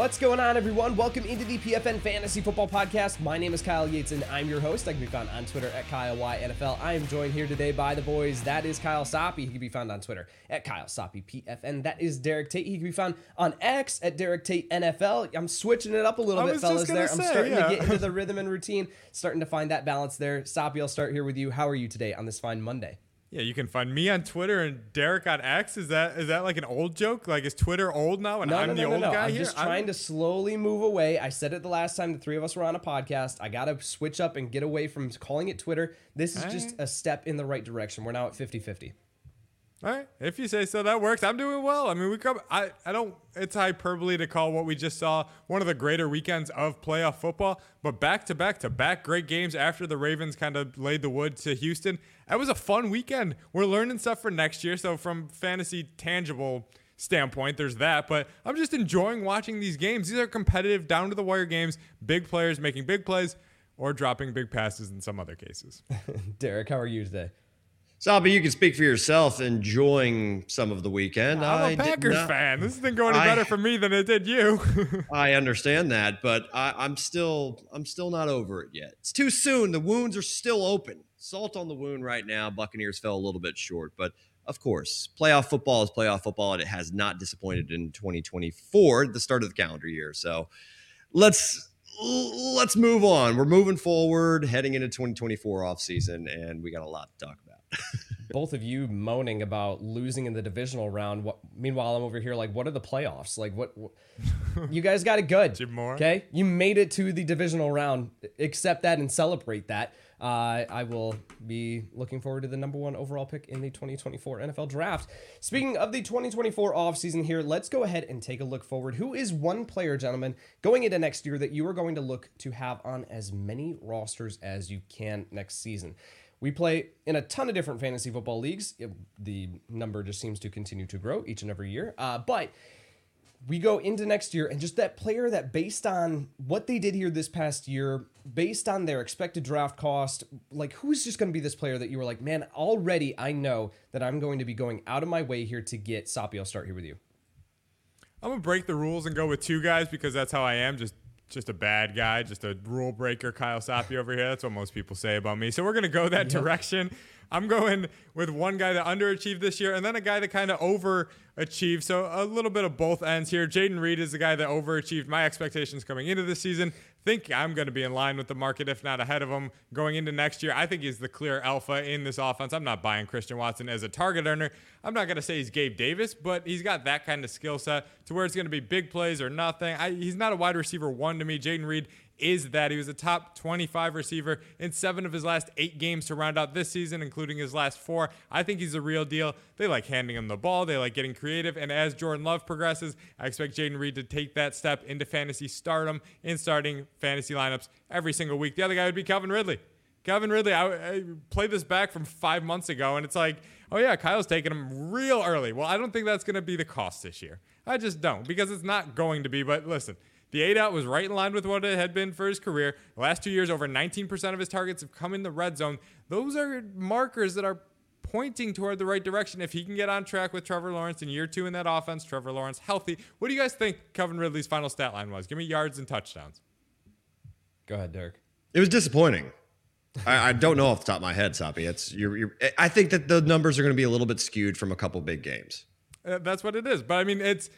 What's going on, everyone? Welcome into the PFN Fantasy Football Podcast. My name is Kyle Yates, and I'm your host. I can be found on Twitter at KyleYNFL. I am joined here today by the boys. That is Kyle Soppe. He can be found on Twitter at Kyle Soppe PFN. That is Derek Tate. He can be found on X at Derek Tate NFL. I'm switching it up a little I bit, fellas. There, I'm starting yeah. to get into the rhythm and routine, starting to find that balance there. Soppe, I'll start here with you. How are you today on this fine Monday? Yeah, you can find me on Twitter and Derek on X. Is that is that like an old joke? Like is Twitter old now and No, I'm no, the no, no, old no. guy I'm here? just trying to slowly move away. I said it the last time the three of us were on a podcast. I got to switch up and get away from calling it Twitter. This is just Alright. a step in the right direction. We're now at 50 50. All right, if you say so, that works. I'm doing well. I mean, we come. I I don't. It's hyperbole to call what we just saw one of the greater weekends of playoff football. But back to back to back great games after the Ravens kind of laid the wood to Houston. That was a fun weekend. We're learning stuff for next year. So from fantasy tangible standpoint, there's that. But I'm just enjoying watching these games. These are competitive, down to the wire games. Big players making big plays or dropping big passes in some other cases. Derek, how are you today? Soppe, you can speak for yourself, enjoying some of the weekend. I'm I a did Packers not- fan. This isn't going any I- better for me than it did you. I understand that, but I, I'm still, I'm still not over it yet. It's too soon. The wounds are still open. Salt on the wound right now. Buccaneers fell a little bit short, but of course, playoff football is playoff football, and it has not disappointed in 2024, the start of the calendar year. So let's let's move on. We're moving forward, heading into 2024 off season, and we got a lot to talk about. Both of you moaning about losing in the divisional round. What, meanwhile, I'm over here like, what are the playoffs? Like, what? what you guys got it good. Okay, you made it to the divisional round. Accept that and celebrate that. Uh, I will be looking forward to the number one overall pick in the 2024 NFL Draft. Speaking of the 2024 offseason here, let's go ahead and take a look forward. Who is one player, gentlemen, going into next year that you are going to look to have on as many rosters as you can next season? We play in a ton of different fantasy football leagues. The number just seems to continue to grow each and every year. Uh, but we go into next year and just that player that based on what they did here this past year, based on their expected draft cost, like who's just going to be this player that you were like, man, already I know that I'm going to be going out of my way here to get Soppe. I'll start here with you. I'm gonna break the rules and go with two guys because that's how I am. Just just a bad guy, just a rule breaker, Kyle Soppe over here. That's what most people say about me. So we're gonna go that direction. I'm going with one guy that underachieved this year and then a guy that kind of overachieved. So a little bit of both ends here. Jayden Reed is the guy that overachieved my expectations coming into this season. Think I'm going to be in line with the market, if not ahead of him, going into next year. I think he's the clear alpha in this offense. I'm not buying Christian Watson as a target earner. I'm not going to say he's Gabe Davis, but he's got that kind of skill set to where it's going to be big plays or nothing. I, he's not a wide receiver one to me. Jayden Reed is that he was a top 25 receiver in seven of his last eight games to round out this season, including his last four. I think he's a real deal. They like handing him the ball, they like getting creative. And as Jordan Love progresses, I expect Jayden Reed to take that step into fantasy stardom in starting fantasy lineups every single week. The other guy would be Calvin Ridley. Calvin Ridley, I, I played this back from five months ago, and it's like, oh yeah, Kyle's taking him real early. Well, I don't think that's going to be the cost this year. I just don't because it's not going to be. But listen, the aDOT was right in line with what it had been for his career. The last two years, over 19% of his targets have come in the red zone. Those are markers that are pointing toward the right direction. If he can get on track with Trevor Lawrence in year two in that offense, Trevor Lawrence healthy. What do you guys think Calvin Ridley's final stat line was? Give me yards and touchdowns. Go ahead, Derek. It was disappointing. I, I don't know off the top of my head, Soppe. It's you're, you're. I think that the numbers are going to be a little bit skewed from a couple big games. Uh, that's what it is. But I mean, it's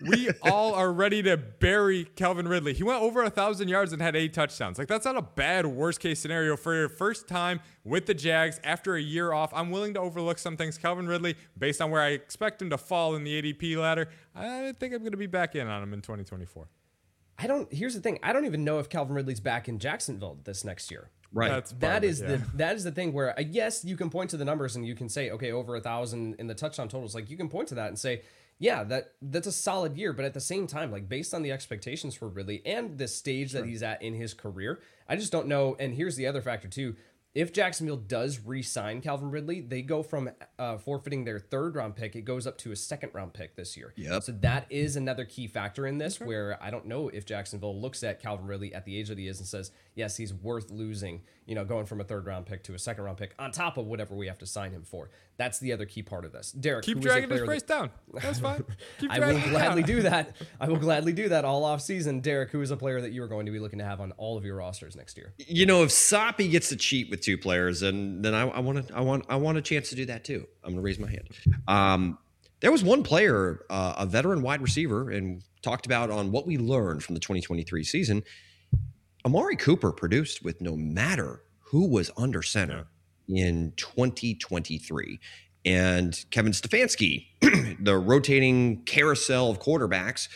we all are ready to bury Calvin Ridley. He went over a thousand yards and had eight touchdowns. Like that's not a bad worst case scenario for your first time with the Jags after a year off. I'm willing to overlook some things. Calvin Ridley, based on where I expect him to fall in the ADP ladder, I think I'm going to be back in on him in 2024. I don't. Here's the thing. I don't even know if Calvin Ridley's back in Jacksonville this next year. Right. That's part That of it, is yeah. the that is the thing where uh, yes, you can point to the numbers and you can say okay, over a thousand in the touchdown totals. Like you can point to that and say, yeah, that that's a solid year. But at the same time, like based on the expectations for Ridley and the stage that he's at in his career, I just don't know. And here's the other factor too. if Jacksonville does re-sign Calvin Ridley, they go from uh, forfeiting their third round pick, it goes up to a second round pick this year. Yeah. So that is another key factor in this, where I don't know if Jacksonville looks at Calvin Ridley at the age that he is and says, yes, he's worth losing. You know, going from a third round pick to a second round pick on top of whatever we have to sign him for. That's the other key part of this. Derek, Keep who is dragging his player price that- down. That's fine. Keep I will gladly down. do that. I will gladly do that all off season. Derek, who is a player that you are going to be looking to have on all of your rosters next year? You know, if Soppe gets to cheat with two players, and then I, I want to, I want, I want a chance to do that too. I'm going to raise my hand. Um, there was one player, uh, a veteran wide receiver, and talked about on what we learned from the 2023 season. Amari Cooper produced with no matter who was under center in 2023. And Kevin Stefanski, the rotating carousel of quarterbacks,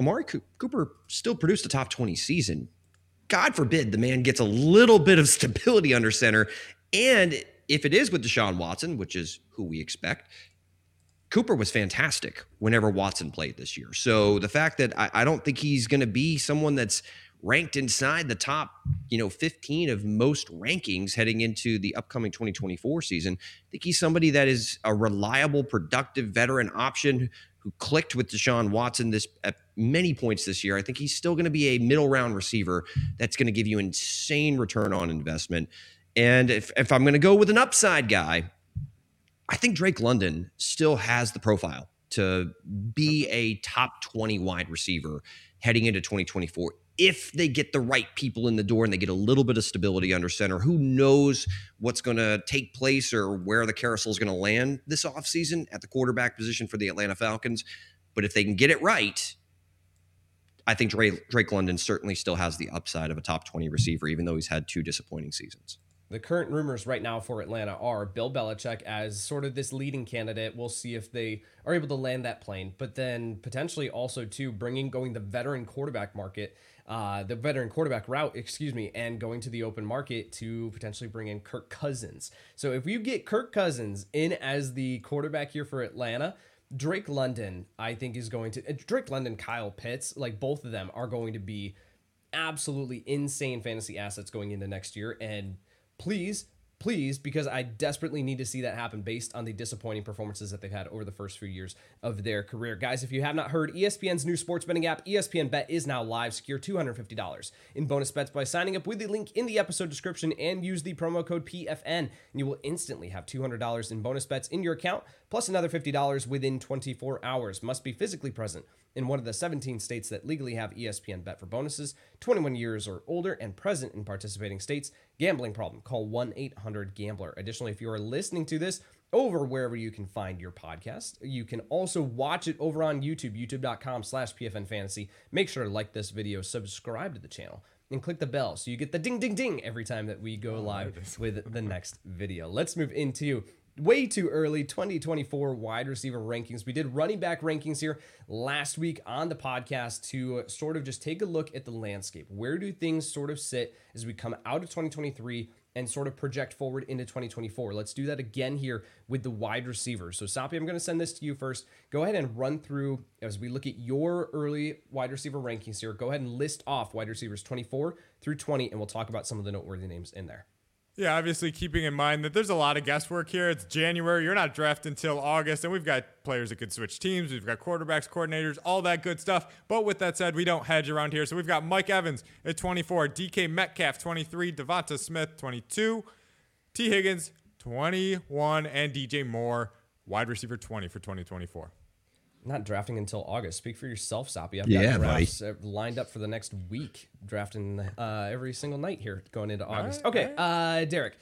Amari Cooper still produced a top 20 season. God forbid the man gets a little bit of stability under center. And if it is with Deshaun Watson, which is who we expect, Cooper was fantastic whenever Watson played this year. So the fact that I, I don't think he's going to be someone that's ranked inside the top, you know, 15 of most rankings heading into the upcoming 2024 season. I think he's somebody that is a reliable, productive veteran option who clicked with Deshaun Watson this at many points this year. I think he's still going to be a middle round receiver that's going to give you insane return on investment. And if, if I'm going to go with an upside guy, I think Drake London still has the profile to be a top 20 wide receiver heading into 2024 if they get the right people in the door and they get a little bit of stability under center. Who knows what's going to take place or where the carousel is going to land this offseason at the quarterback position for the Atlanta Falcons. But if they can get it right, I think Drake, Drake London certainly still has the upside of a top 20 receiver, even though he's had two disappointing seasons. The current rumors right now for Atlanta are Bill Belichick as sort of this leading candidate. We'll see if they are able to land that plane, but then potentially also too bringing going the veteran quarterback market, uh, the veteran quarterback route, excuse me, and going to the open market to potentially bring in Kirk Cousins. So if you get Kirk Cousins in as the quarterback here for Atlanta. Drake London, I think, is going to Drake London, Kyle Pitts, like both of them are going to be absolutely insane fantasy assets going into next year. And please, please, because I desperately need to see that happen based on the disappointing performances that they've had over the first few years of their career. Guys, if you have not heard, ESPN's new sports betting app, ESPN Bet, is now live. Secure $250 in bonus bets by signing up with the link in the episode description and use the promo code PFN. And you will instantly have $200 in bonus bets in your account, plus another $50 within 24 hours. Must be physically present in one of the 17 states that legally have ESPN Bet for bonuses, 21 years or older, and present in participating states. Gambling problem? Call 1 800 Gambler. Additionally, if you are listening to this over wherever you can find your podcast, you can also watch it over on YouTube, youtube.com slash PFN Fantasy. Make sure to like this video, subscribe to the channel, and click the bell so you get the ding, ding, ding every time that we go live with the next video. Let's move into way too early 2024 wide receiver rankings. We did running back rankings here last week on the podcast to sort of just take a look at the landscape. Where do things sort of sit as we come out of 2023 and sort of project forward into 2024? Let's do that again here with the wide receivers. So, Soppe, I'm going to send this to you first. Go ahead and run through as we look at your early wide receiver rankings here. Go ahead and list off wide receivers 24 through 20, and we'll talk about some of the noteworthy names in there. Yeah, obviously keeping in mind that there's a lot of guesswork here. It's January. You're not drafting until August, and we've got players that could switch teams. We've got quarterbacks, coordinators, all that good stuff. But with that said, we don't hedge around here. So we've got Mike Evans at 24, DK Metcalf 23, DeVonta Smith 22, Tee Higgins 21, and DJ Moore wide receiver 20 for 2024. Not drafting until August. Speak for yourself, Soppe. I've Yeah, got buddy. drafts uh, lined up for the next week, drafting uh, every single night here going into August. right, okay, uh, Derek.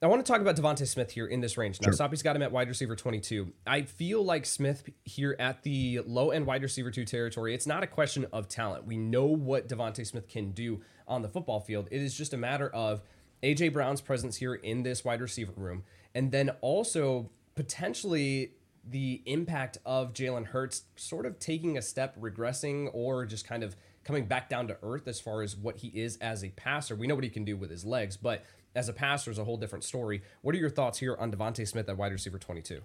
I want to talk about DeVonta Smith here in this range. Now, Soppe's got him at wide receiver 22. I feel like Smith here at the low end wide receiver two territory, it's not a question of talent. We know what DeVonta Smith can do on the football field. It is just a matter of AJ Brown's presence here in this wide receiver room, and then also potentially the impact of Jalen Hurts sort of taking a step, regressing, or just kind of coming back down to earth as far as what he is as a passer. We know what he can do with his legs, but as a passer is a whole different story. What are your thoughts here on DeVonta Smith at wide receiver 22?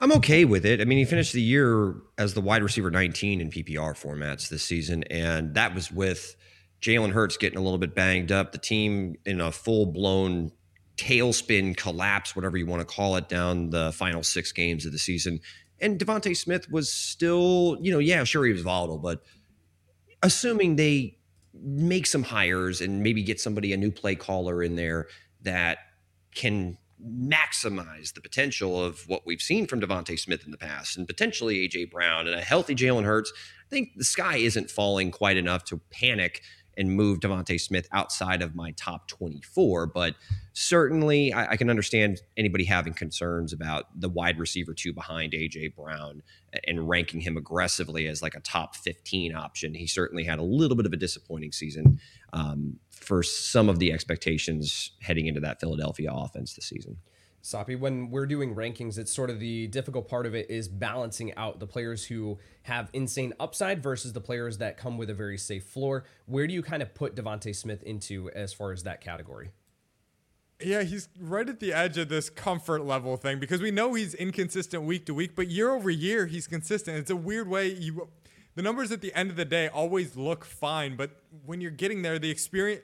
I'm okay with it. I mean, he finished the year as the wide receiver 19 in PPR formats this season, and that was with Jalen Hurts getting a little bit banged up, the team in a full blown tailspin collapse, whatever you want to call it, down the final six games of the season. And DeVonta Smith was still, you know, yeah, sure he was volatile, but assuming they make some hires and maybe get somebody a new play caller in there that can maximize the potential of what we've seen from DeVonta Smith in the past and potentially AJ Brown and a healthy Jalen Hurts. I think the sky isn't falling quite enough to panic and move DeVonta Smith outside of my top 24. But certainly, I, I, can understand anybody having concerns about the wide receiver two behind AJ Brown and ranking him aggressively as like a top 15 option. He certainly had a little bit of a disappointing season um, for some of the expectations heading into that Philadelphia offense this season. Soppe, when we're doing rankings, it's sort of the difficult part of it is balancing out the players who have insane upside versus the players that come with a very safe floor. Where do you kind of put DeVonta Smith into as far as that category? Yeah, he's right at the edge of this comfort level thing because we know he's inconsistent week to week, but year over year he's consistent. It's a weird way you the numbers at the end of the day always look fine, but when you're getting there, the experience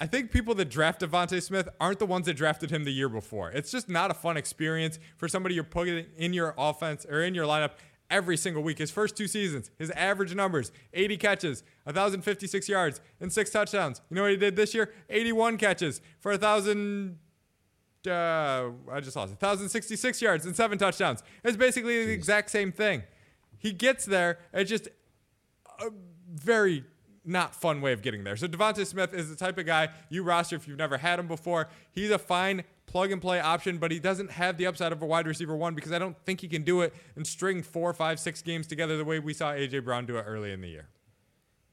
I think people that draft DeVonta Smith aren't the ones that drafted him the year before. It's just not a fun experience for somebody you're putting in your offense or in your lineup every single week. His first two seasons, his average numbers 80 catches, 1,056 yards, and six touchdowns. You know what he did this year? 81 catches for 1,000. Uh, I just lost 1,066 yards and seven touchdowns. It's basically the exact same thing. He gets there. It's just a very not fun way of getting there. So DeVonta Smith is the type of guy you roster if you've never had him before. He's a fine plug and play option, but he doesn't have the upside of a wide receiver one because I don't think he can do it and string four, five, six games together the way we saw AJ Brown do it early in the year.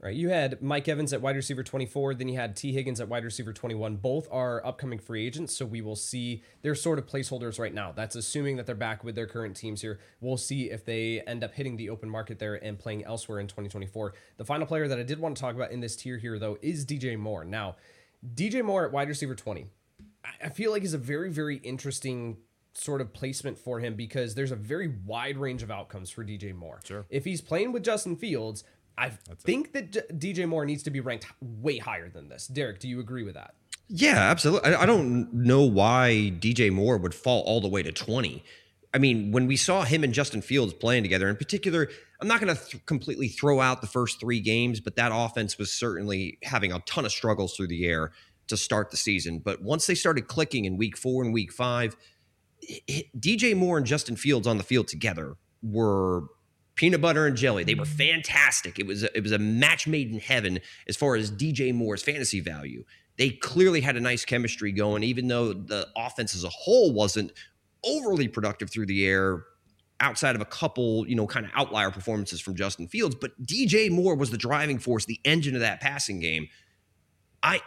Right. You had Mike Evans at wide receiver 24, then you had Tee Higgins at wide receiver 21. Both are upcoming free agents, so we will see. They're sort of placeholders right now. That's assuming that they're back with their current teams here. We'll see if they end up hitting the open market there and playing elsewhere in 2024. The final player that I did want to talk about in this tier here, though, is DJ Moore. Now, DJ Moore at wide receiver 20, I feel like is a very, very interesting sort of placement for him because there's a very wide range of outcomes for DJ Moore. Sure. If he's playing with Justin Fields, I That's think it. that D- DJ Moore needs to be ranked way higher than this. Derek, do you agree with that? Yeah, absolutely. I, I don't know why DJ Moore would fall all the way to 20. I mean, when we saw him and Justin Fields playing together, in particular, I'm not going to th- completely throw out the first three games, but that offense was certainly having a ton of struggles through the air to start the season. But once they started clicking in week four and week five, it, it, DJ Moore and Justin Fields on the field together were peanut butter and jelly. They were mm. fantastic. It was a, it was a match made in heaven as far as DJ Moore's fantasy value. They clearly had a nice chemistry going, even though the offense as a whole wasn't overly productive through the air outside of a couple, you know, kind of outlier performances from Justin Fields. But DJ Moore was the driving force, the engine of that passing game. I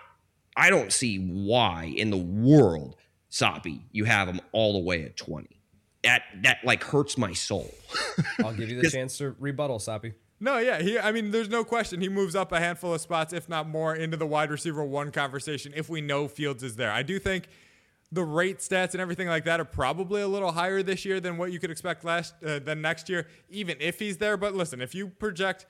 I don't see why in the world, Soppe, you have him all the way at 20 that that like hurts my soul. I'll give you the chance to rebuttal, Soppe. No, yeah, he. I mean, there's no question he moves up a handful of spots, if not more, into the wide receiver one conversation if we know Fields is there. I do think the rate stats and everything like that are probably a little higher this year than what you could expect last uh, than next year, even if he's there. But listen, if you project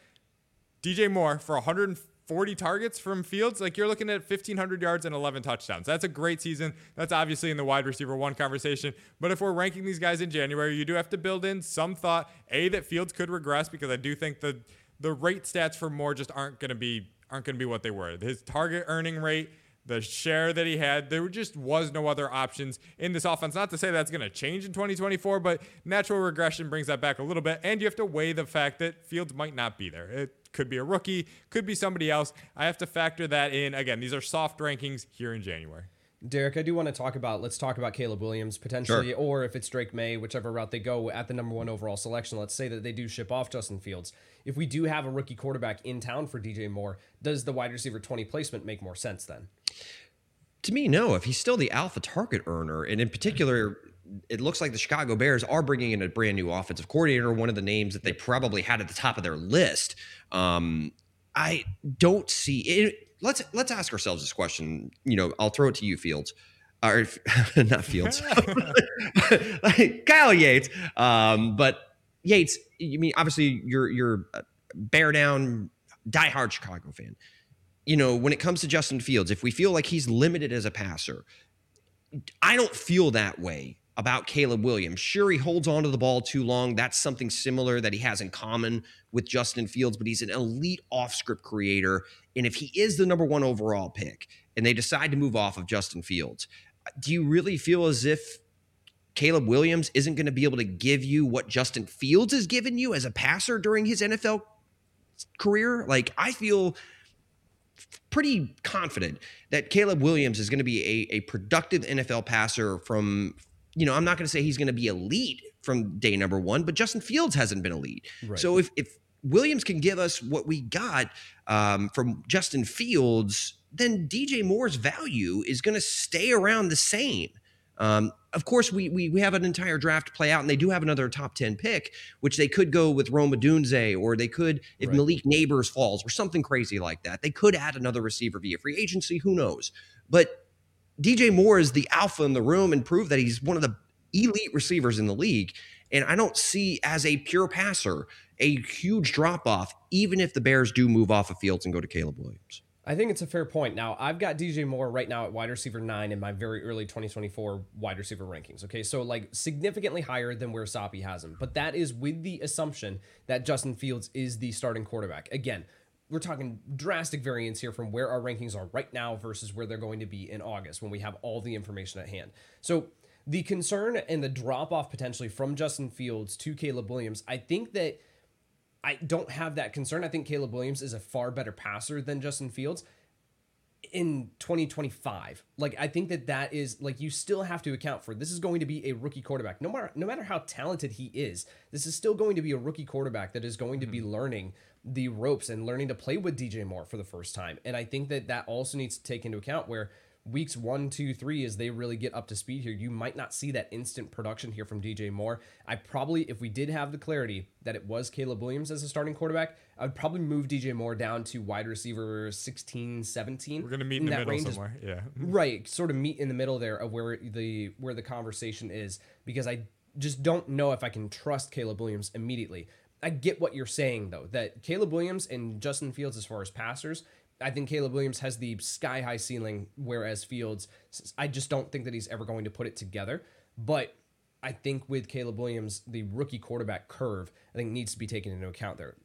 DJ Moore for 100 40 targets from Fields, like you're looking at 1,500 yards and 11 touchdowns. That's a great season. That's obviously in the wide receiver one conversation. But if we're ranking these guys in January, you do have to build in some thought, A, that Fields could regress because I do think the the rate stats for Moore just aren't going to be aren't going to be what they were. His target earning rate the share that he had. There just was no other options in this offense. Not to say that's going to change in 2024, but natural regression brings that back a little bit. And you have to weigh the fact that Fields might not be there. It could be a rookie, could be somebody else. I have to factor that in. Again, these are soft rankings here in January. Derek, I do want to talk about. Let's talk about Caleb Williams potentially, sure. or if it's Drake Maye, whichever route they go at the number one overall selection. Let's say that they do ship off Justin Fields. If we do have a rookie quarterback in town for DJ Moore, does the wide receiver twenty placement make more sense then? To me, no. If he's still the alpha target earner, and in particular, it looks like the Chicago Bears are bringing in a brand new offensive coordinator, one of the names that they probably had at the top of their list. Um, I don't see it. Let's let's ask ourselves this question. You know, I'll throw it to you, Fields, or not Fields, Kyle Yates. Um, but Yates, you mean obviously you're you're bear down diehard Chicago fan you know, when it comes to Justin Fields, if we feel like he's limited as a passer, I don't feel that way about Caleb Williams. Sure, he holds on to the ball too long. That's something similar that he has in common with Justin Fields, but he's an elite off script creator. And if he is the number one overall pick and they decide to move off of Justin Fields, do you really feel as if Caleb Williams isn't going to be able to give you what Justin Fields has given you as a passer during his NFL career? Like, I feel pretty confident that Caleb Williams is going to be a, a productive NFL passer from, you know, I'm not going to say he's going to be elite from day number one, but Justin Fields hasn't been elite. Right. So if, if Williams can give us what we got um, from Justin Fields, then DJ Moore's value is going to stay around the same. Um, of course, we, we we have an entire draft play out, and they do have another top ten pick, which they could go with Rome Odunze, or they could if right. Malik Nabers falls, or something crazy like that. They could add another receiver via free agency. Who knows? But DJ Moore is the alpha in the room and prove that he's one of the elite receivers in the league. And I don't see as a pure passer a huge drop off, even if the Bears do move off of Fields and go to Caleb Williams. I think it's a fair point. Now, I've got DJ Moore right now at wide receiver nine in my very early 2024 wide receiver rankings. Okay, so like significantly higher than where Soppe has him, but that is with the assumption that Justin Fields is the starting quarterback. Again, we're talking drastic variance here from where our rankings are right now versus where they're going to be in August when we have all the information at hand. So, the concern and the drop off potentially from Justin Fields to Caleb Williams, I think that I don't have that concern. I think Caleb Williams is a far better passer than Justin Fields in 2025. Like I think that that is like you still have to account for. This is going to be a rookie quarterback. No matter no matter how talented he is, this is still going to be a rookie quarterback that is going to be mm-hmm. learning the ropes and learning to play with DJ Moore for the first time. And I think that that also needs to take into account where weeks one, two, three, as they really get up to speed here, you might not see that instant production here from DJ Moore. I probably, if we did have the clarity that it was Caleb Williams as a starting quarterback, I would probably move DJ Moore down to wide receiver 16, 17. We're gonna meet in, in the middle somewhere. yeah. Right. Sort of meet in the middle there of where the where the conversation is because I just don't know if I can trust Caleb Williams immediately. I get what you're saying though, that Caleb Williams and Justin Fields as far as passers I think Caleb Williams has the sky high ceiling, whereas Fields, I just don't think that he's ever going to put it together. But I think with Caleb Williams, the rookie quarterback curve, I think needs to be taken into account there.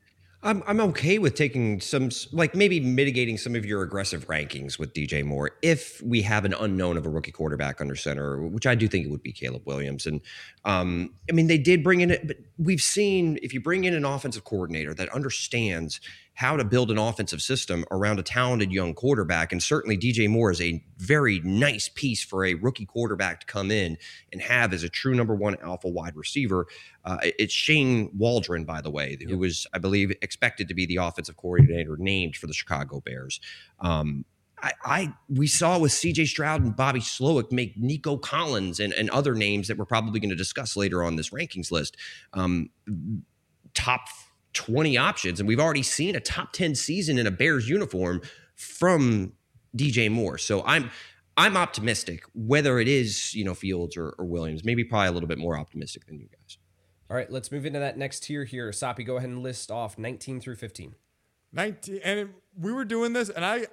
I'm I'm okay with taking some like maybe mitigating some of your aggressive rankings with DJ Moore if we have an unknown of a rookie quarterback under center, which I do think it would be Caleb Williams. And um, I mean, they did bring in it, but we've seen if you bring in an offensive coordinator that understands how to build an offensive system around a talented young quarterback. And certainly DJ Moore is a very nice piece for a rookie quarterback to come in and have as a true number one alpha wide receiver. Uh, it's Shane Waldron, by the way, who was, I believe, expected to be the offensive coordinator named for the Chicago Bears. Um, I, I, we saw with CJ Stroud and Bobby Slowik make Nico Collins and, and other names that we're probably going to discuss later on this rankings list. Um, top 20 options. And we've already seen a top 10 season in a Bears uniform from DJ Moore. So I'm I'm optimistic, whether it is, you know, Fields or, or Williams, maybe probably a little bit more optimistic than you guys. All right, let's move into that next tier here. Soppe, go ahead and list off 19 through 15. 19 and we were doing this and i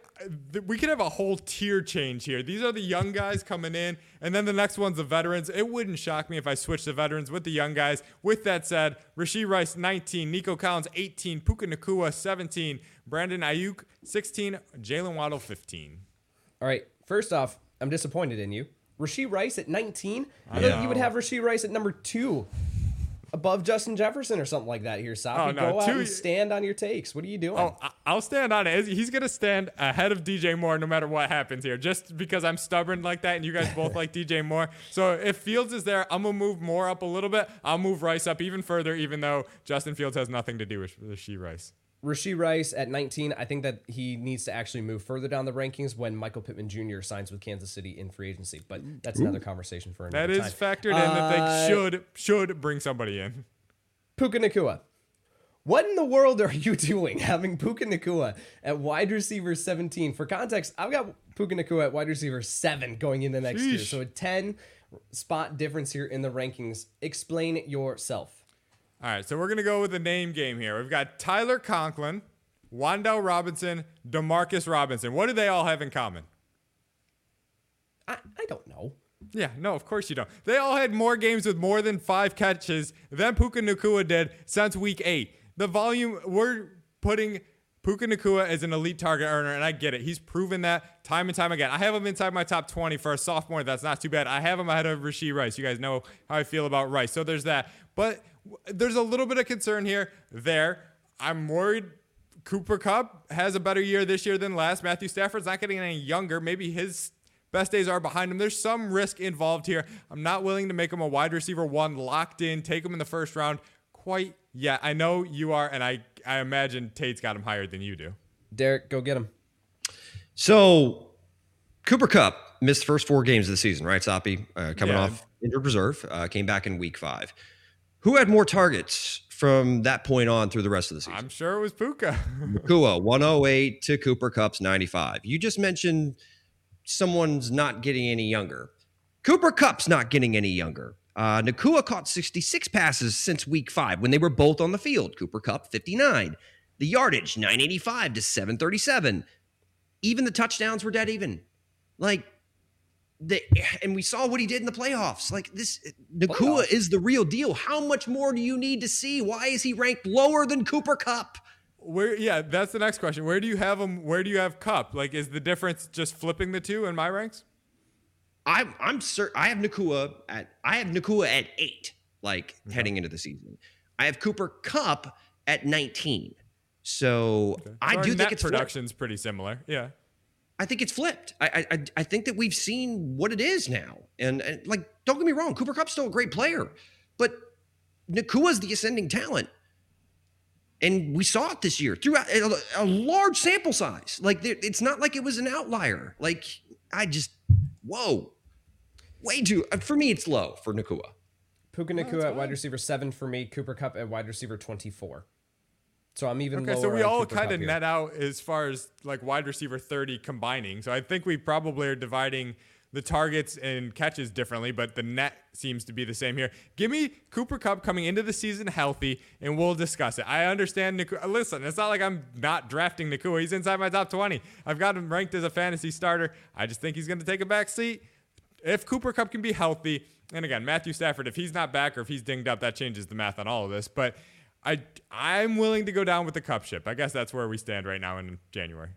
th- we could have a whole tier change here. These are the young guys coming in and then the next one's the veterans. It wouldn't shock me if i switched the veterans with the young guys. With that said Rashee rice 19 nico collins 18 puka nacua 17 brandon Aiyuk 16 Jaylen waddle 15 all right first off i'm disappointed in you. Rashee Rice at 19? I thought you would have Rashee Rice at number two above Justin Jefferson or something like that here, Soppe. Oh, no. Go out and stand on your takes. What are you doing? Oh, I'll stand on it. He's going to stand ahead of DJ Moore no matter what happens here, just because I'm stubborn like that and you guys both like DJ Moore. So if Fields is there, I'm going to move Moore up a little bit. I'll move Rice up even further, even though Justin Fields has nothing to do with Rashee Rice. Rashee Rice at 19, I think that he needs to actually move further down the rankings when Michael Pittman Jr. signs with Kansas City in free agency. But that's Ooh. another conversation for another That is time. factored in uh, that they uh, should should bring somebody in. Puka Nacua. What in the world are you doing having Puka Nacua at wide receiver 17? For context, I've got Puka Nacua at wide receiver 7 going into next Sheesh. year. So a 10 spot difference here in the rankings. Explain yourself. All right, so we're going to go with the name game here. We've got Tyler Conklin, Wan'Dale Robinson, Demarcus Robinson. What do they all have in common? I, I don't know. Yeah, no, of course you don't. They all had more games with more than five catches than Puka Nacua did since week eight. The volume, we're putting Puka Nacua as an elite target earner, and I get it. He's proven that time and time again. I have him inside my top 20 for a sophomore. That's not too bad. I have him ahead of Rashee Rice. You guys know how I feel about Rice. So there's that. But there's a little bit of concern here. There. I'm worried Cooper Kupp has a better year this year than last. Matthew Stafford's not getting any younger. Maybe his best days are behind him. There's some risk involved here. I'm not willing to make him a wide receiver one locked in, take him in the first round quite yet. I know you are, and I, I imagine Tate's got him higher than you do. Derek, go get him. So Cooper Kupp missed the first four games of the season, right, Soppe? Uh, coming Yeah. off injured reserve, uh, came back in week five. Who had more targets from that point on through the rest of the season? I'm sure it was Puka. Nacua, 108 to Cooper Kupp's 95. You just mentioned someone's not getting any younger. Cooper Kupp's not getting any younger. Uh, Nacua caught 66 passes since week five when they were both on the field. Cooper Kupp, 59. The yardage, 985 to 737. Even the touchdowns were dead even. Like, the, and we saw what he did in the playoffs. Like this, Nacua Playoffs? is the real deal. How much more do you need to see? Why is he ranked lower than Cooper Kupp? Where? Yeah, that's the next question. Where do you have him? Where do you have Kupp? Like, is the difference just flipping the two in my ranks? I'm I'm certain I have Nacua at I have Nacua at eight, like heading into the season. I have Cooper Kupp at 19. So I Our do think it's flipped. production's pretty similar. Yeah. I think it's flipped. I, I I- I think that we've seen what it is now. And, and like, don't get me wrong, Cooper Kupp's still a great player, but Nacua's the ascending talent. And we saw it this year throughout a, a large sample size. Like, there, it's not like it was an outlier. Like, I just, whoa, way too. uh, For me, it's low for Nacua. Puka Nacua at wide receiver seven for me. Cooper Kupp at wide receiver twenty-four. So I'm even Okay, so we all kind of net out as far as like wide receiver 30 combining. So I think we probably are dividing the targets and catches differently, but the net seems to be the same here. Give me Cooper Kupp coming into the season healthy, and we'll discuss it. I understand. Nacua, listen, it's not like I'm not drafting Nacua. He's inside my top 20. I've got him ranked as a fantasy starter. I just think he's going to take a back seat. If Cooper Kupp can be healthy, and again, Matthew Stafford, if he's not back or if he's dinged up, that changes the math on all of this. But I, I'm willing to go down with the Cup ship. I guess that's where we stand right now in January.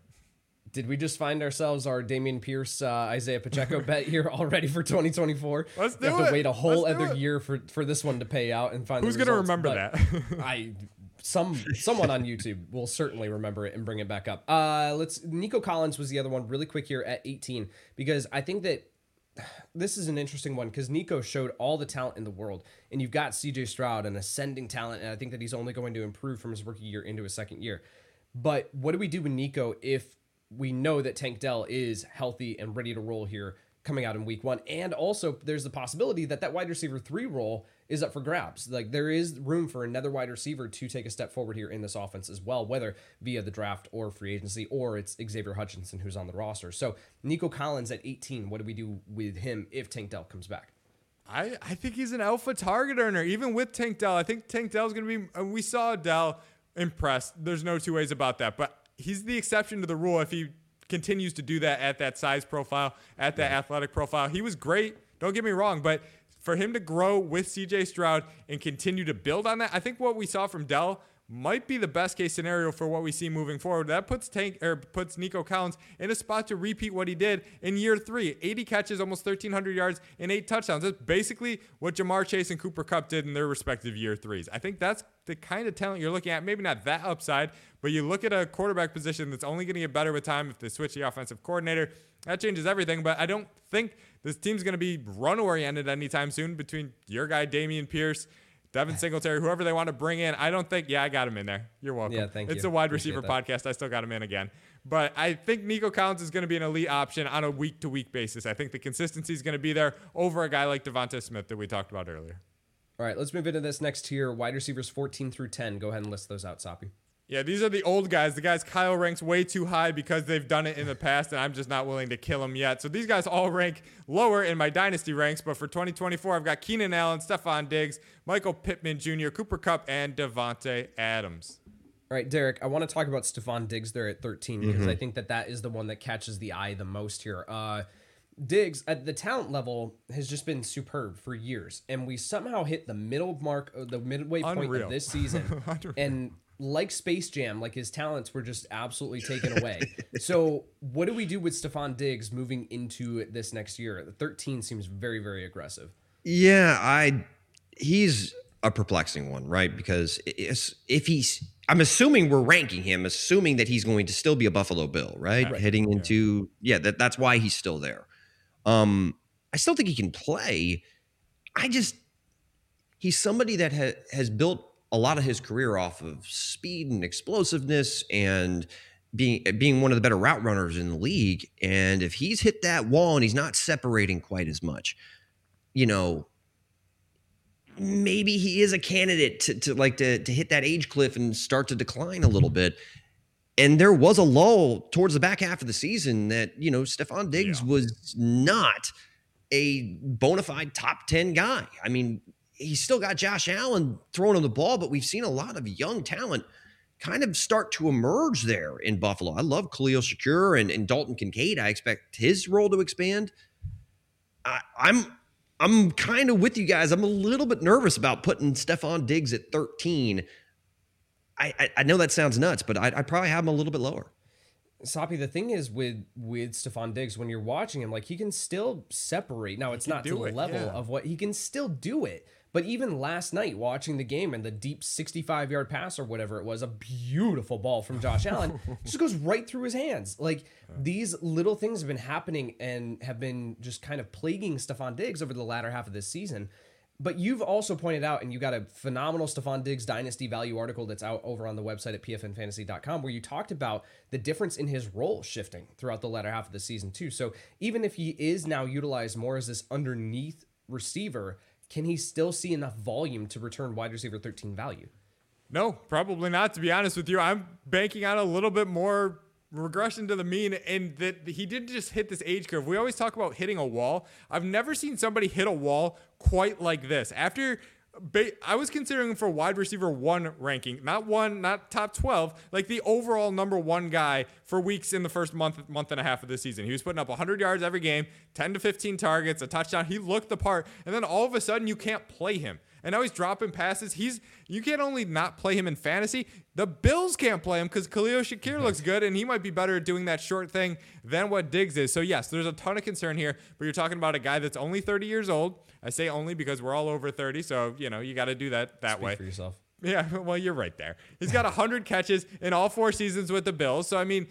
Did we just find ourselves our Dameon Pierce, uh, Isaiah Pacheco bet here already for 2024? Let's We have do to wait a whole Let's other year for, for this one to pay out and find. Who's gonna remember but that? I some someone on YouTube will certainly remember it and bring it back up. Uh, let's. Nico Collins was the other one, really quick here at 18 because I think that this is an interesting one because Nico showed all the talent in the world, and you've got CJ Stroud, an ascending talent, and I think that he's only going to improve from his rookie year into his second year. But what do we do with Nico if we know that Tank Dell is healthy and ready to roll here coming out in week one? And also, there's the possibility that that wide receiver three role is up for grabs. Like, there is room for another wide receiver to take a step forward here in this offense as well, whether via the draft or free agency, or it's Xavier Hutchinson who's on the roster. So, Nico Collins at 18, what do we do with him if Tank Dell comes back? I, I think he's an alpha target earner, even with Tank Dell. I think Tank Dell's going to be. We saw Dell impressed. There's no two ways about that. But he's the exception to the rule if he continues to do that at that size profile, at that athletic profile. He was great. Don't get me wrong, but for him to grow with CJ Stroud and continue to build on that, I think what we saw from Dell might be the best case scenario for what we see moving forward. That puts Tank or puts Nico Collins in a spot to repeat what he did in year three. 80 catches, almost 1,300 yards, and eight touchdowns. That's basically what Ja'Marr Chase and Cooper Kupp did in their respective year threes. I think that's the kind of talent you're looking at. Maybe not that upside, but you look at a quarterback position that's only going to get better with time if they switch the offensive coordinator. That changes everything, but I don't think this team's going to be run oriented anytime soon between your guy, Dameon Pierce. Devin Singletary, whoever they want to bring in, I don't think. Yeah, I got him in there. You're welcome. Yeah, thank it's you. a wide Appreciate receiver that. podcast. I still got him in again, but I think Nico Collins is going to be an elite option on a week to week basis. I think the consistency is going to be there over a guy like DeVonta Smith that we talked about earlier. All right, let's move into this next tier wide receivers 14 through 10. Go ahead and list those out, Soppe. Yeah, these are the old guys. The guys Kyle ranks way too high because they've done it in the past, and I'm just not willing to kill them yet. So these guys all rank lower in my dynasty ranks. But for 2024, I've got Keenan Allen, Stefon Diggs, Michael Pittman Jr., Cooper Kupp, and Davante Adams. All All right, Derek, I want to talk about Stefon Diggs there at 13 because Mm-hmm. I think that that is the one that catches the eye the most here. Uh, Diggs at the talent level has just been superb for years, and we somehow hit the middle mark, uh, the midway point Unreal. of this season, and like Space Jam, like his talents were just absolutely taken away. so, what do we do with Stefon Diggs moving into this next year? The 13 seems very, very aggressive. Yeah, I he's a perplexing one, right? Because if he's I'm assuming we're ranking him, assuming that he's going to still be a Buffalo Bill, right? Right. Heading into yeah, that that's why he's still there. Um, I still think he can play. I just he's somebody that ha- has built a lot of his career off of speed and explosiveness and being being one of the better route runners in the league. And if he's hit that wall and he's not separating quite as much, you know, maybe he is a candidate to, to like to, to hit that age cliff and start to decline a little bit. And there was a lull towards the back half of the season that, you know, Stefon Diggs Yeah. was not a bona fide top 10 guy. I mean, he's still got Josh Allen throwing him the ball, but we've seen a lot of young talent kind of start to emerge there in Buffalo. I love Khalil Shakir and, and Dalton Kincaid. I expect his role to expand. I, I'm I'm kind of with you guys. I'm a little bit nervous about putting Stefon Diggs at 13. I, I, I know that sounds nuts, but I'd, I'd probably have him a little bit lower. Soppe, the thing is with with Stefon Diggs, when you're watching him, like he can still separate. Now it's not to do the it, level yeah. of what he can still do it. But even last night, watching the game and the deep 65 yard pass or whatever it was, a beautiful ball from Josh Allen, just goes right through his hands. Like these little things have been happening and have been just kind of plaguing Stefon Diggs over the latter half of this season. But you've also pointed out, and you got a phenomenal Stefon Diggs dynasty value article that's out over on the website at pfnfantasy.com, where you talked about the difference in his role shifting throughout the latter half of the season, too. So even if he is now utilized more as this underneath receiver, can he still see enough volume to return wide receiver 13 value? No, probably not. To be honest with you, I'm banking on a little bit more regression to the mean, and that he didn't just hit this age curve. We always talk about hitting a wall. I've never seen somebody hit a wall quite like this. After I was considering him for wide receiver one ranking, not one, not top 12, like the overall number one guy for weeks in the first month, month and a half of the season. He was putting up 100 yards every game, 10 to 15 targets, a touchdown. He looked the part, and then all of a sudden you can't play him. And now he's dropping passes. He's you can't only not play him in fantasy. The Bills can't play him because Khalil Shakir looks good, and he might be better at doing that short thing than what Diggs is. So yes, there's a ton of concern here. But you're talking about a guy that's only 30 years old. I say only because we're all over 30, so you know you got to do that that Speak way. for yourself. Yeah, well, you're right there. He's got 100 catches in all four seasons with the Bills. So, I mean,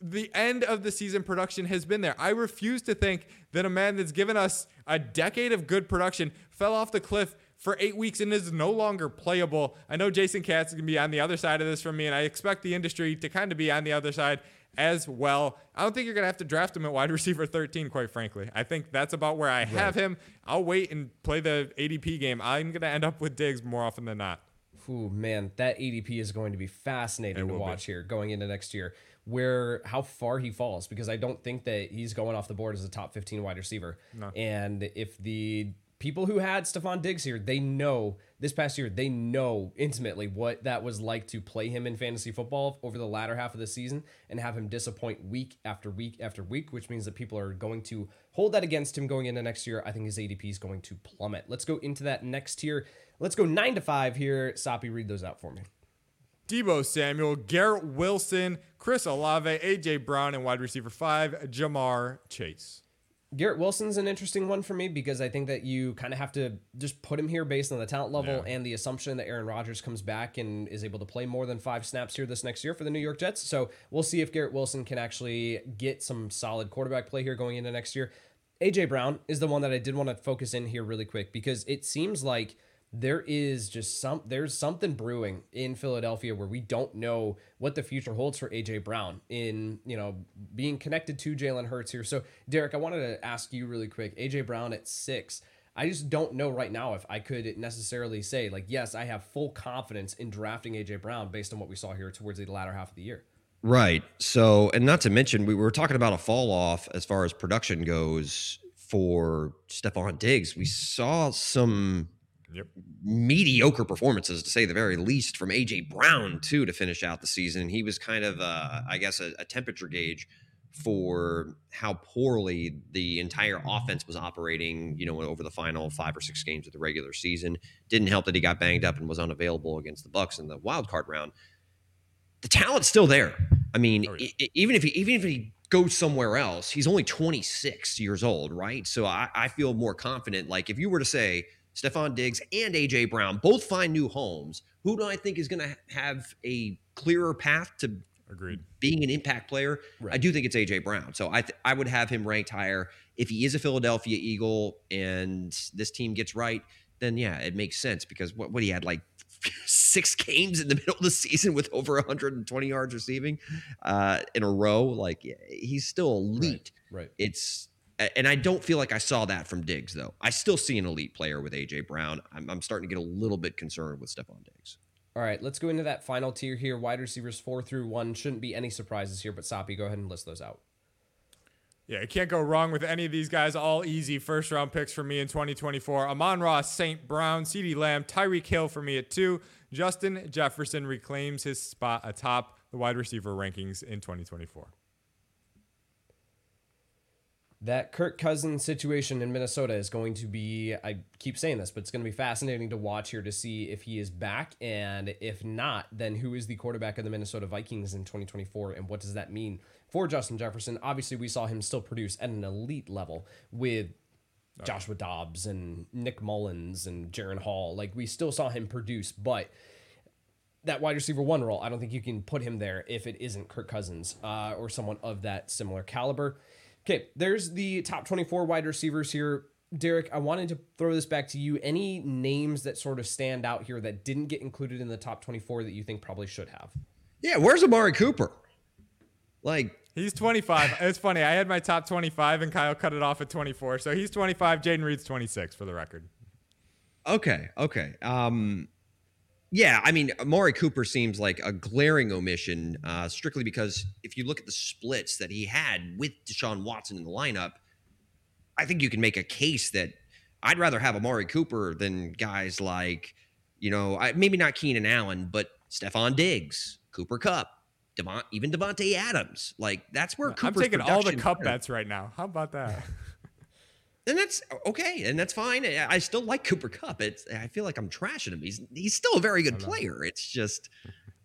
the end of the season production has been there. I refuse to think that a man that's given us a decade of good production fell off the cliff for eight weeks and is no longer playable. I know Jason Katz is going to be on the other side of this from me, and I expect the industry to kind of be on the other side as well. I don't think you're going to have to draft him at wide receiver 13, quite frankly. I think that's about where I have him. I'll wait and play the ADP game. I'm going to end up with Diggs more often than not. Ooh, man, that ADP is going to be fascinating to will be. watch here going into next year. Where how far he falls because I don't think that he's going off the board as a top 15 wide receiver. No. And if the people who had Stefon Diggs here, they know this past year, they know intimately what that was like to play him in fantasy football over the latter half of the season and have him disappoint week after week after week, which means that people are going to hold that against him going into next year. I think his ADP is going to plummet. Let's go into that next tier. Let's go nine to five here. Soppe, read those out for me. Deebo Samuel, Garrett Wilson, Chris Olave, AJ Brown, and wide receiver five, Ja'Marr Chase. Garrett Wilson's an interesting one for me because I think that you kind of have to just put him here based on the talent level and the assumption that Aaron Rodgers comes back and is able to play more than five snaps here this next year for the New York Jets. So we'll see if Garrett Wilson can actually get some solid quarterback play here going into next year. AJ Brown is the one that I did want to focus in here really quick because it seems like there is just some there's something brewing in Philadelphia where we don't know what the future holds for AJ Brown in you know being connected to Jalen Hurts here. So Derek, I wanted to ask you really quick. AJ Brown at six. I just don't know right now if I could necessarily say like yes, I have full confidence in drafting AJ Brown based on what we saw here towards the latter half of the year. Right. So, and not to mention, we were talking about a fall off as far as production goes for Stefon Diggs. We saw some Yep. mediocre performances to say the very least from AJ Brown too to finish out the season. He was kind of, uh, I guess, a, a temperature gauge for how poorly the entire offense was operating. You know, over the final five or six games of the regular season, didn't help that he got banged up and was unavailable against the Bucs in the wild card round. The talent's still there. I mean, Oh, yeah. even if he even if he goes somewhere else, he's only 26 years old, right? So I, I feel more confident. Like if you were to say Stefon Diggs and AJ Brown both find new homes, who do I think is going to have a clearer path to Agreed. being an impact player? Right. I do think it's AJ Brown. So I th- I would have him ranked higher if he is a Philadelphia Eagle and this team gets right. Then yeah, it makes sense because what what he had like six games in the middle of the season with over 120 yards receiving uh, in a row. Like he's still elite Right. it's and I don't feel like I saw that from Diggs though. I still see an elite player with AJ Brown. I'm, I'm starting to get a little bit concerned with Stefon Diggs. All right, let's go into that final tier here. Wide receivers four through one. Shouldn't be any surprises here, but Soppe, go ahead and list those out. Yeah, you can't go wrong with any of these guys. All easy first round picks for me in 2024. Amon Ross, St. Brown, CeeDee Lamb, Tyreek Hill for me at two. Justin Jefferson reclaims his spot atop the wide receiver rankings in 2024. That Kirk Cousins situation in Minnesota is going to be, I keep saying this, but it's going to be fascinating to watch here to see if he is back. And if not, then who is the quarterback of the Minnesota Vikings in 2024? And what does that mean for Justin Jefferson? Obviously, we saw him still produce at an elite level with Joshua Dobbs and Nick Mullens and Jaren Hall. Like, we still saw him produce, but that wide receiver one role, I don't think you can put him there if it isn't Kirk Cousins uh, or someone of that similar caliber. Okay, there's the top 24 wide receivers here. Derek, I wanted to throw this back to you. Any names that sort of stand out here that didn't get included in the top 24 that you think probably should have? Yeah, where's Amari Cooper? Like, He's 25. it's funny. I had my top 25 and Kyle cut it off at 24. So he's 25. Jayden Reed's 26 for the record. okay, okay. Um, yeah, I mean, Amari Cooper seems like a glaring omission, uh, strictly because if you look at the splits that he had with Deshaun Watson in the lineup, I think you can make a case that I'd rather have Amari Cooper than guys like, you know, I, maybe not Keenan Allen, but Stefon Diggs, Cooper Kupp, Devon, even Davante Adams. Like that's where Cooper's. I'm taking all the Kupp bets right now. How about that? and that's okay, and that's fine. I I still like Cooper Kupp. It's I feel like I'm trashing him. He's he's still a very good player. It's just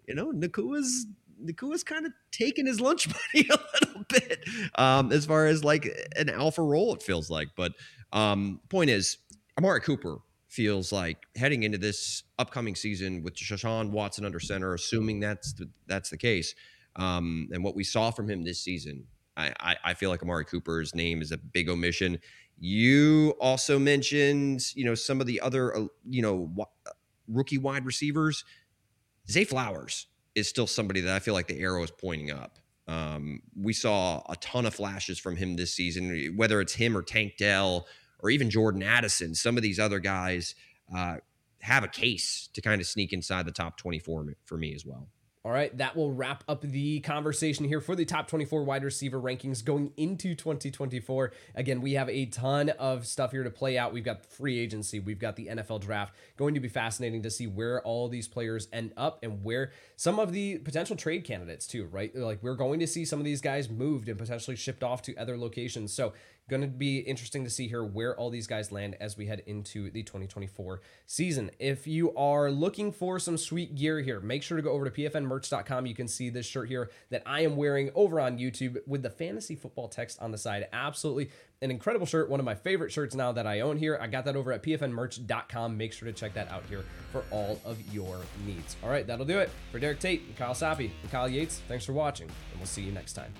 you know Nacua's Nacua's kind of taking his lunch money a little bit um, as far as like an alpha role. It feels like, but um, point is, Amari Cooper feels like heading into this upcoming season with Deshaun Watson under center, assuming that's the, that's the case, um, and what we saw from him this season. I, I, I feel like Amari Cooper's name is a big omission. You also mentioned, you know, some of the other, uh, you know, wa- rookie wide receivers. Zay Flowers is still somebody that I feel like the arrow is pointing up. Um, we saw a ton of flashes from him this season, whether it's him or Tank Dell or even Jordan Addison. Some of these other guys uh, have a case to kind of sneak inside the top 24 for me as well. All right, that will wrap up the conversation here for the top 24 wide receiver rankings going into 2024. Again, we have a ton of stuff here to play out. We've got free agency, we've got the NFL draft. Going to be fascinating to see where all these players end up and where some of the potential trade candidates, too, right? Like, we're going to see some of these guys moved and potentially shipped off to other locations. So, going to be interesting to see here where all these guys land as we head into the 2024 season. If you are looking for some sweet gear here, make sure to go over to pfnmerch.com. You can see this shirt here that I am wearing over on YouTube with the fantasy football text on the side. Absolutely an incredible shirt, one of my favorite shirts now that I own here. I got that over at pfnmerch.com. Make sure to check that out here for all of your needs. All right, that'll do it. For Derek Tate, Kyle Soppe, and Kyle Yates, thanks for watching, and we'll see you next time.